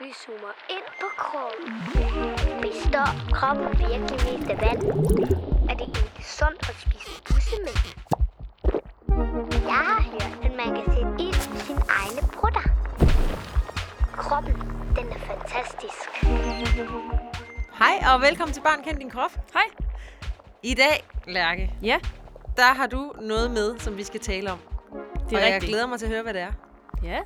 Vi zoomer ind på kroppen. Består kroppen virkelig mest af vand? Er det egentlig sundt at spise bussemænd? Jeg har hørt, at man kan sætte ild i sine egne brutter. Kroppen, den er fantastisk. Hej og velkommen til Barn Kend Din Krop. Hej. I dag, Lærke, Ja, der har du noget med, som vi skal tale om. det og er jeg rigtigt. glæder mig til at høre, hvad det er. Ja.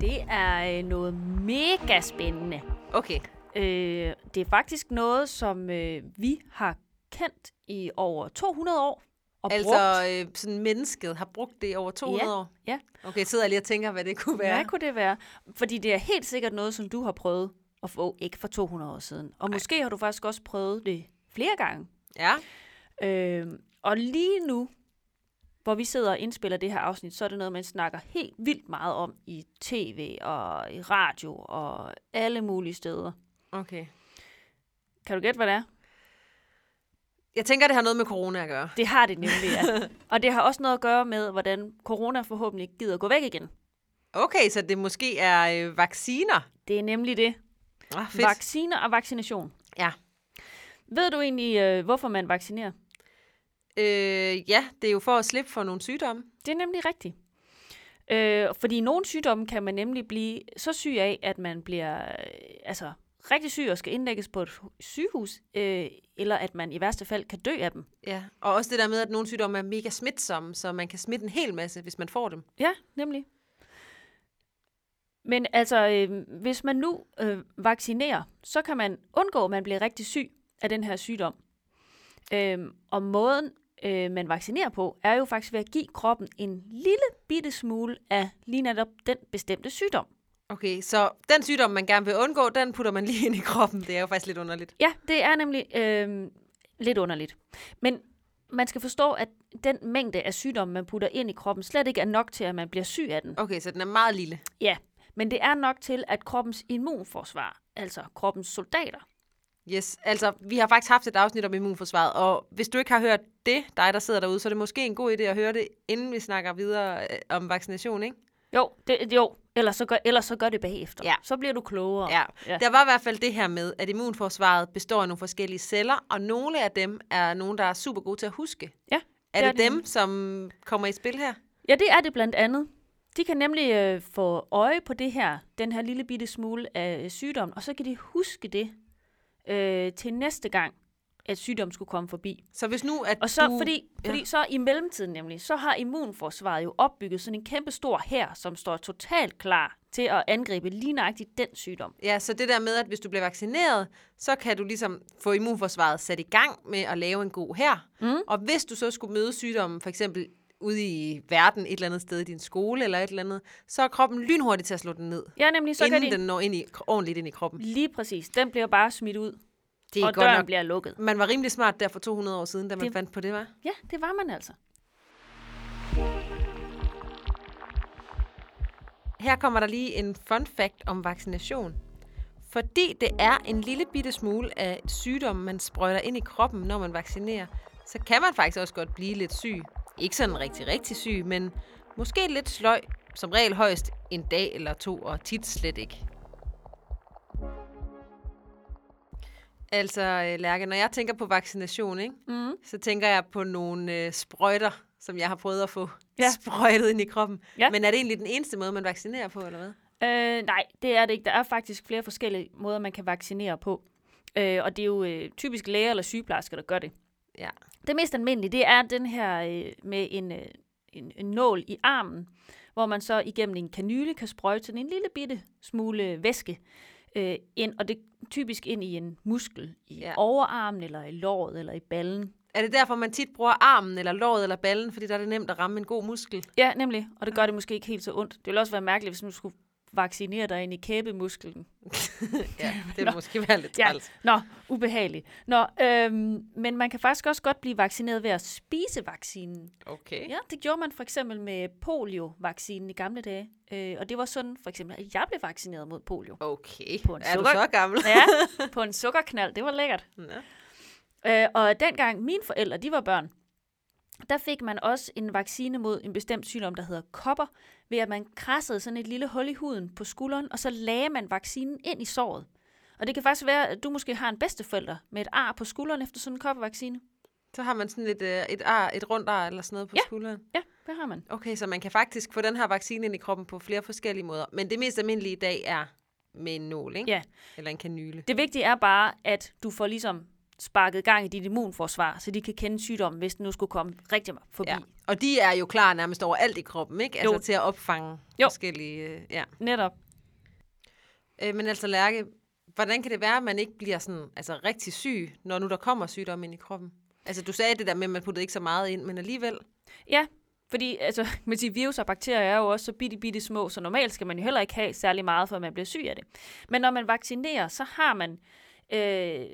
Det er øh, noget mega spændende. Okay. Øh, det er faktisk noget, som øh, vi har kendt i over 200 år. Og altså, brugt. øh, sådan mennesket har brugt det i over 200 Ja, år. ja. Okay, jeg sidder lige og tænker, hvad det kunne være. Hvad kunne det være? Fordi det er helt sikkert noget, som du har prøvet at få, ikke for 200 år siden. Og måske har du faktisk også prøvet det flere gange. Ja. Øh, og lige nu, hvor vi sidder og indspiller det her afsnit, så er det noget, man snakker helt vildt meget om i tv og i radio og alle mulige steder. Okay. Kan du gætte, hvad det er? Jeg tænker, det har noget med corona at gøre. Det har det nemlig, ja. og det har også noget at gøre med, hvordan corona forhåbentlig gider gå væk igen. Okay, så det måske er øh, vacciner. Det er nemlig det. Ah, fedt. Vacciner og vaccination. ja. Ved du egentlig, øh, hvorfor man vaccinerer? Øh, ja, det er jo for at slippe for nogle sygdomme. Det er nemlig rigtigt. Øh, fordi nogle sygdomme kan man nemlig blive så syg af, at man bliver øh, altså, rigtig syg og skal indlægges på et sygehus, øh, eller at man i værste fald kan dø af dem. Ja, og også det der med, at nogle sygdomme er mega smitsomme, så man kan smitte en hel masse, hvis man får dem. Ja, nemlig. Men altså, øh, hvis man nu øh, vaccinerer, så kan man undgå, at man bliver rigtig syg af den her sygdom. Øh, og måden, øh, man vaccinerer på, er jo faktisk ved at give kroppen en lille bitte smule af lige netop den bestemte sygdom. Okay, så den sygdom, man gerne vil undgå, den putter man lige ind i kroppen. Det er jo faktisk lidt underligt. Ja, det er nemlig øh, lidt underligt. Men man skal forstå, at den mængde af sygdom, man putter ind i kroppen, slet ikke er nok til, at man bliver syg af den. Okay, så den er meget lille. Ja, men det er nok til, at kroppens immunforsvar, altså kroppens soldater, Yes, altså vi har faktisk haft et afsnit om immunforsvaret, og hvis du ikke har hørt det, dig der sidder derude, så er det måske en god idé at høre det, inden vi snakker videre øh, om vaccination, ikke? Jo, det, jo. Ellers, så gør, ellers så gør det bagefter. Ja. Så bliver du klogere. Ja. Ja. Der var i hvert fald det her med, at immunforsvaret består af nogle forskellige celler, og nogle af dem er nogen, der er super gode til at huske. ja Er det det, er det dem, som kommer i spil her? ja, det er det blandt andet. De kan nemlig øh, få øje på det her, den her lille bitte smule af øh, sygdom, og så kan de huske det øh, til næste gang, at sygdom skulle komme forbi. Så hvis nu, at Og så, du... fordi, fordi så i mellemtiden nemlig, så har immunforsvaret jo opbygget sådan en kæmpe stor hær, som står totalt klar til at angribe lige nøjagtigt den sygdom. Ja, så det der med, at hvis du bliver vaccineret, så kan du ligesom få immunforsvaret sat i gang med at lave en god her. Mm. Og hvis du så skulle møde sygdommen, for eksempel ude i verden, et eller andet sted i din skole eller et eller andet, så er kroppen lynhurtig til at slå den ned, Ja, nemlig så inden kan de... den når ind i, ordentligt ind i kroppen. Lige præcis. Den bliver bare smidt ud, Det er og godt døren nok. bliver lukket. Man var rimelig smart der for 200 år siden, da man Det- fandt på det, var. Ja, det var man altså. Her kommer der lige en fun fact om vaccination. Fordi det er en lille bitte smule af sygdom, man sprøjter ind i kroppen, når man vaccinerer, så kan man faktisk også godt blive lidt syg. Ikke sådan rigtig, rigtig syg, men måske lidt sløj. Som regel højst en dag eller to, og tit slet ikke. Altså, øh, Lærke, når jeg tænker på vaccination, ikke, Mm. så tænker jeg på nogle øh, sprøjter, som jeg har prøvet at få Ja. ja. sprøjtet ind i kroppen. Ja. Men er det egentlig den eneste måde, man vaccinerer på, eller hvad? Øh, nej, det er det ikke. Der er faktisk flere forskellige måder, man kan vaccinere på. Øh, og det er jo øh, typisk læger eller sygeplejersker, der gør det. Ja. Det mest almindelige, det er den her øh, med en, øh, en, en nål i armen, hvor man så igennem en kanyle kan sprøjte sådan en lille bitte smule væske øh, ind, og det typisk ind i en muskel i ja. overarmen, eller i låret, eller i ballen. Er det derfor, man tit bruger armen, eller låret, eller ballen, fordi der er det nemt at ramme en god muskel? Ja, nemlig. Og det gør det måske ikke helt så ondt. Det ville også være mærkeligt, hvis man skulle vaccinere dig ind i kæbemusklen. Ja, det vil måske være lidt Ja, træls. nå, ubehageligt. Nå, øhm, men man kan faktisk også godt blive vaccineret ved at spise vaccinen. Okay. Ja, det gjorde man for eksempel med polio-vaccinen i gamle dage. Øh, og det var sådan for eksempel, at jeg blev vaccineret mod polio. Okay. På en er du så gammel? Ja, på en sukkerknald. Det var lækkert. Ja. Øh, og dengang mine forældre, de var børn, der fik man også en vaccine mod en bestemt sygdom, der hedder kopper, ved at man krassede sådan et lille hul i huden på skulderen, og så lagde man vaccinen ind i såret. Og det kan faktisk være, at du måske har en bedsteforælder med et ar på skulderen efter sådan en koppervaccine. Så har man sådan et, øh, et, ar, et rundt ar eller sådan noget på Ja. skulderen. Ja, det har man. Okay, så man kan faktisk få den her vaccine ind i kroppen på flere forskellige måder. Men det mest almindelige i dag er med en nål, ikke? Ja. Eller en kanyle. Det vigtige er bare, at du får ligesom sparket gang i dit immunforsvar, så de kan kende sygdommen, hvis den nu skulle komme rigtig forbi. Ja. Og de er jo klar nærmest overalt i kroppen, ikke? Altså Jo. til at opfange Jo. forskellige... øh, Ja. Netop. Øh, men altså, Lærke, hvordan kan det være, at man ikke bliver sådan, altså, rigtig syg, når nu der kommer sygdom ind i kroppen? Altså, du sagde det der med, at man puttede ikke så meget ind, men alligevel... Ja, fordi altså, man siger, virus og bakterier er jo også så bitte, bitte små, så normalt skal man jo heller ikke have særlig meget, for at man bliver syg af det. Men når man vaccinerer, så har man øh,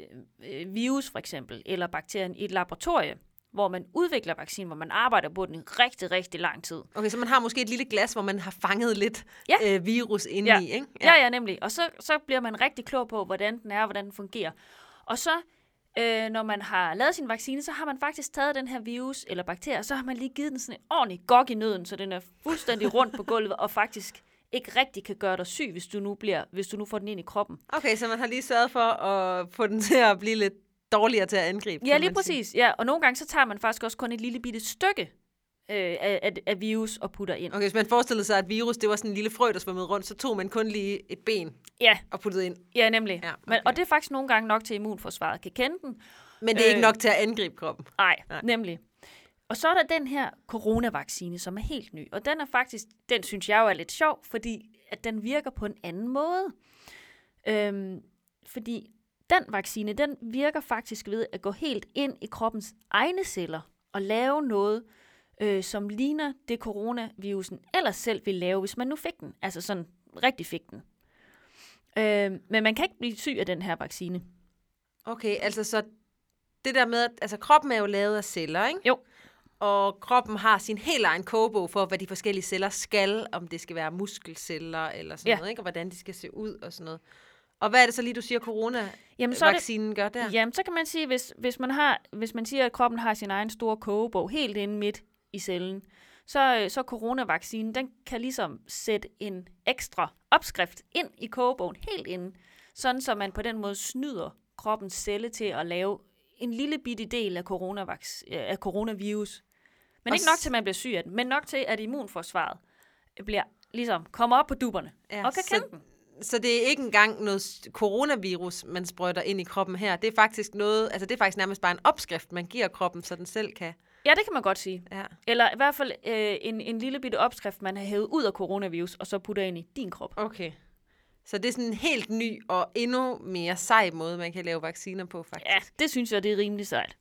øh, virus for eksempel, eller bakterien i et laboratorie, hvor man udvikler vaccinen, hvor man arbejder på den rigtig, rigtig lang tid. Okay, så man har måske et lille glas, hvor man har fanget lidt Ja. øh, virus inde Ja. i, ikke? Ja, ja, nemlig. Og så, så bliver man rigtig klog på, hvordan den er, og hvordan den fungerer. Og så, øh, når man har lavet sin vaccine, så har man faktisk taget den her virus eller bakterie, og så har man lige givet den sådan en ordentlig gok i nøden, så den er fuldstændig rundt på gulvet, og faktisk ikke rigtig kan gøre dig syg, hvis du nu, bliver, hvis du nu får den ind i kroppen. Okay, så man har lige sørget for at få den til at blive lidt dårligere til at angribe. Ja, lige man sige. præcis. Ja, og nogle gange så tager man faktisk også kun et lille bitte stykke øh, af, af, virus og putter ind. Okay, hvis man forestillede sig, at virus, det var sådan en lille frø, der svømmede rundt, så tog man kun lige et ben Ja, og puttede ind. ja nemlig. Ja, Men, okay. og det er faktisk nogle gange nok til, at immunforsvaret kan kende den, Men det er øh. ikke nok til at angribe kroppen. Nej, Nej. nemlig. Og så er der den her coronavaccine, som er helt ny. Og den er faktisk, den synes jeg jo er lidt sjov, fordi at den virker på en anden måde. Øhm, fordi den vaccine, den virker faktisk ved at gå helt ind i kroppens egne celler og lave noget, øh, som ligner det coronavirusen ellers selv ville lave, hvis man nu fik den. Altså sådan rigtig fik den. Øhm, men man kan ikke blive syg af den her vaccine. Okay, altså så det der med, at altså, kroppen er jo lavet af celler, ikke? Jo. Og kroppen har sin helt egen kogebog for, hvad de forskellige celler skal, om det skal være muskelceller eller sådan Ja. noget, ikke? Og hvordan de skal se ud og sådan noget. Og hvad er det så lige, du siger, Jamen, så det, corona-vaccinen gør der? Jamen, så kan man sige, hvis, hvis, man har, hvis man siger, at kroppen har sin egen store kogebog helt inde midt i cellen, så, så coronavaccinen, den kan ligesom sætte en ekstra opskrift ind i kogebogen, helt inde, sådan så man på den måde snyder kroppens celle til at lave en lille bitte del af, coronavax, af coronavirus. Men ikke nok til, at man bliver syg af den, men nok til, at immunforsvaret bliver ligesom kommer op på duberne Ja, og kan så- den. Så det er ikke engang noget coronavirus, man sprøjter ind i kroppen her. Det er faktisk noget, altså det er faktisk nærmest bare en opskrift, man giver kroppen, så den selv kan. Ja, det kan man godt sige. Ja. Eller i hvert fald øh, en, en lille bitte opskrift, man har hævet ud af coronavirus, og så putter ind i din krop. Okay. Så det er sådan en helt ny og endnu mere sej måde, man kan lave vacciner på, faktisk. Ja, det synes jeg, det er rimelig sejt.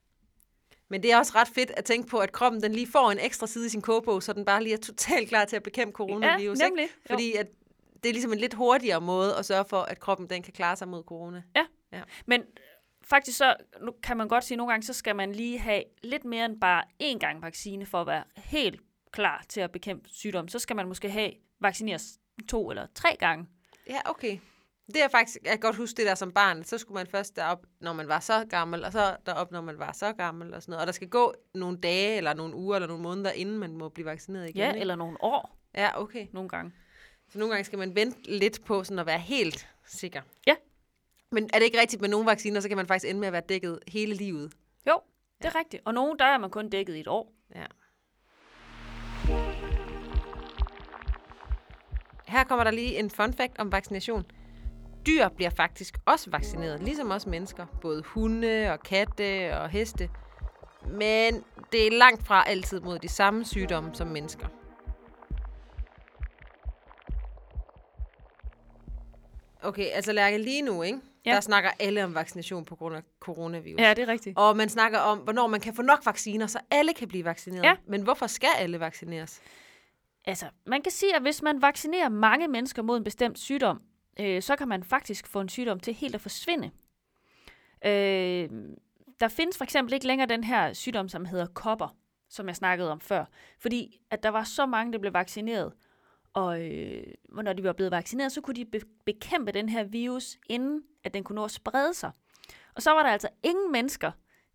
Men det er også ret fedt at tænke på, at kroppen den lige får en ekstra side i sin kogebog, så den bare lige er totalt klar til at bekæmpe coronavirus. Ja, nemlig. Ikke? Fordi at det er ligesom en lidt hurtigere måde at sørge for, at kroppen den kan klare sig mod corona. Men faktisk så nu kan man godt sige, at nogle gange, så skal man lige have lidt mere end bare én gang vaccine, for at være helt klar til at bekæmpe sygdom. Så skal man måske have vaccineres to eller tre gange. Ja, okay. Det er faktisk, jeg kan godt huske det der som barn, så skulle man først derop, når man var så gammel, og så derop, når man var så gammel og sådan noget. Og der skal gå nogle dage, eller nogle uger, eller nogle måneder, inden man må blive vaccineret igen. Ja, ikke? eller nogle år Ja, okay. nogle gange. Så nogle gange skal man vente lidt på sådan at være helt sikker. Ja. Men er det ikke rigtigt med nogle vacciner, så kan man faktisk ende med at være dækket hele livet? Jo, det er rigtigt. Og nogle, der er man kun dækket i et år. Ja. Her kommer der lige en fun fact om vaccination. Dyr bliver faktisk også vaccineret, ligesom os mennesker. Både hunde og katte og heste. Men det er langt fra altid mod de samme sygdomme som mennesker. Okay, altså Lærke, lige nu, ikke? Ja. Der snakker alle om vaccination på grund af coronavirus. Ja, det er rigtigt. Og man snakker om, hvornår man kan få nok vacciner, så alle kan blive vaccineret. Ja. Men hvorfor skal alle vaccineres? Altså, man kan sige, at hvis man vaccinerer mange mennesker mod en bestemt sygdom, øh, så kan man faktisk få en sygdom til helt at forsvinde. Øh, der findes for eksempel ikke længere den her sygdom, som hedder kopper, som jeg snakkede om før. Fordi at der var så mange, der blev vaccineret, og øh, når de var blevet vaccineret, så kunne de be- bekæmpe den her virus, inden at den kunne nå at sprede sig. Og så var der altså ingen mennesker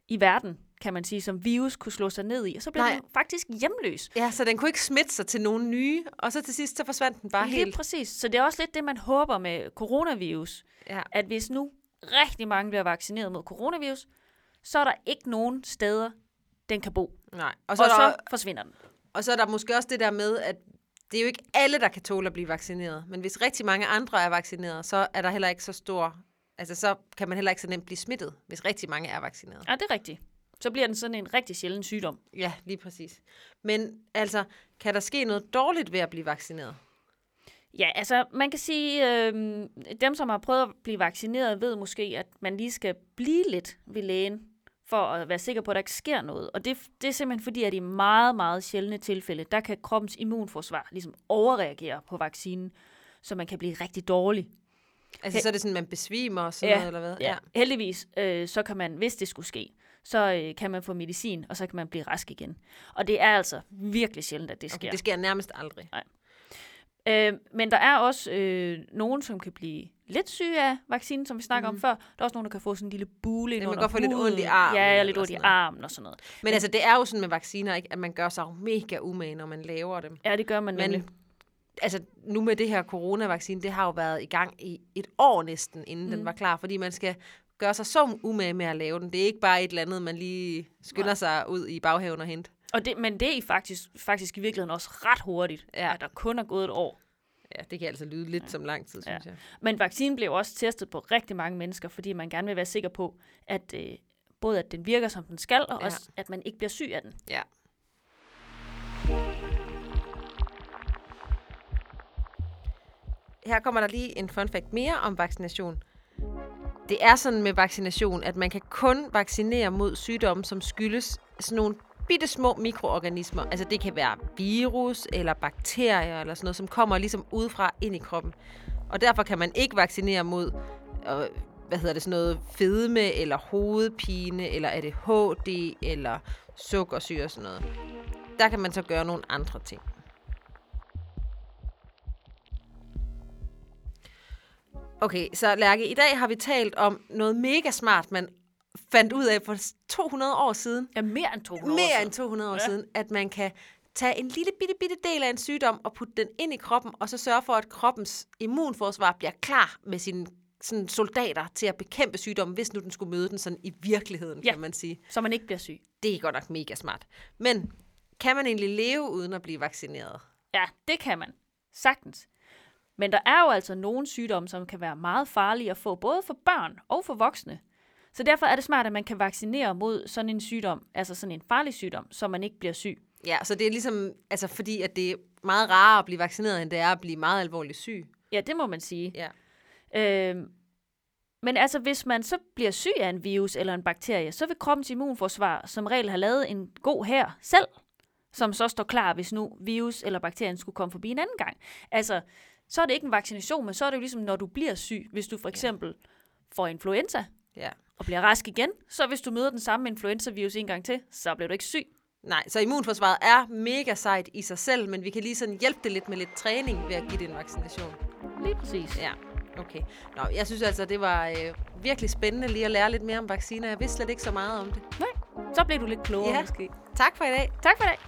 i verden, kan man sige, som virus kunne slå sig ned i, og så blev Nej. den faktisk hjemløs. Ja, så den kunne ikke smitte sig til nogen nye, og så til sidst, så forsvandt den bare Lige helt. præcis. Så det er også lidt det, man håber med coronavirus, Ja. at hvis nu rigtig mange bliver vaccineret mod coronavirus, så er der ikke nogen steder, den kan bo. Nej. Og Og så, så, er der, så forsvinder den. og så er der måske også det der med, at det er jo ikke alle, der kan tåle at blive vaccineret. Men hvis rigtig mange andre er vaccineret, så er der heller ikke så stor... Altså, så kan man heller ikke så nemt blive smittet, hvis rigtig mange er vaccineret. Ja, det er rigtigt. Så bliver den sådan en rigtig sjælden sygdom. Ja, lige præcis. Men altså, kan der ske noget dårligt ved at blive vaccineret? Ja, altså man kan sige, øh, dem som har prøvet at blive vaccineret, ved måske, at man lige skal blive lidt ved lægen, for at være sikker på, at der ikke sker noget. Og det, det er simpelthen fordi, at i meget, meget sjældne tilfælde, der kan kroppens immunforsvar ligesom overreagere på vaccinen, så man kan blive rigtig dårlig. Altså, He- så er det sådan, man besvimer og sådan Ja, noget, eller hvad? Ja. Heldigvis, øh, så kan man, hvis det skulle ske, så øh, kan man få medicin, og så kan man blive rask igen. Og det er altså virkelig sjældent, at det sker. Okay, det sker nærmest aldrig. Øh, men der er også øh, nogen, som kan blive lidt syge af vaccinen, som vi snakker mm. om før. Der er også nogen, der kan få sådan en lille bule ind Ja, man kan godt få lidt ondt i armen Ja, eller lidt ondt i armen og sådan noget. Men altså, det er jo sådan med vacciner, ikke? at man gør sig mega umage, når man laver dem. Ja, det gør man Men nemlig. altså, nu med det her coronavaccine, det har jo været i gang i et år næsten, inden mm. den var klar, fordi man skal gøre sig så umage med at lave den. Det er ikke bare et eller andet, man lige skynder Nej. sig ud i baghaven og hente. Og det, men det er faktisk, faktisk i virkeligheden også ret hurtigt, Ja. at der kun er gået et år. Ja, det kan altså lyde lidt ja. som lang tid, synes Ja. jeg. Men vaccinen blev også testet på rigtig mange mennesker, fordi man gerne vil være sikker på, at øh, både at den virker, som den skal, og ja. også at man ikke bliver syg af den. Ja. Her kommer der lige en fun fact mere om vaccination. Det er sådan med vaccination, at man kan kun vaccinere mod sygdomme, som skyldes sådan nogle bitte små mikroorganismer. Altså det kan være virus eller bakterier eller sådan noget, som kommer ligesom udefra ind i kroppen. Og derfor kan man ikke vaccinere mod, øh, hvad hedder det, sådan noget fedme eller hovedpine eller ADHD eller sukkersyge og sådan noget. Der kan man så gøre nogle andre ting. Okay, så Lærke, i dag har vi talt om noget mega smart, man fandt ud af for 200 år siden. Ja, mere end 200 år Mere siden. end 200 år Ja. siden, at man kan tage en lille bitte, bitte del af en sygdom og putte den ind i kroppen, og så sørge for, at kroppens immunforsvar bliver klar med sine sådan soldater til at bekæmpe sygdommen, hvis nu den skulle møde den sådan i virkeligheden, Ja. kan man sige. Så man ikke bliver syg. Det er godt nok mega smart. Men kan man egentlig leve uden at blive vaccineret? Ja, det kan man. Sagtens. Men der er jo altså nogle sygdomme, som kan være meget farlige at få, både for børn og for voksne. Så derfor er det smart, at man kan vaccinere mod sådan en sygdom, altså sådan en farlig sygdom, så man ikke bliver syg. Ja, så det er ligesom, altså fordi at det er meget rarere at blive vaccineret, end det er at blive meget alvorligt syg. Ja, det må man sige. Ja. Øhm, men altså, hvis man så bliver syg af en virus eller en bakterie, så vil kroppens immunforsvar som regel have lavet en god her selv, som så står klar, hvis nu virus eller bakterien skulle komme forbi en anden gang. Altså, så er det ikke en vaccination, men så er det jo ligesom, når du bliver syg. Hvis du for eksempel får influenza Ja. og bliver rask igen, så hvis du møder den samme influenza-virus en gang til, så bliver du ikke syg. Nej, så immunforsvaret er mega sejt i sig selv, men vi kan lige sådan hjælpe det lidt med lidt træning ved at give det en vaccination. Lige præcis. Ja, okay. Nå, jeg synes altså, det var øh, virkelig spændende lige at lære lidt mere om vacciner. Jeg vidste slet ikke så meget om det. Så bliver du lidt klogere Ja. måske. Tak for i dag. Tak for i dag.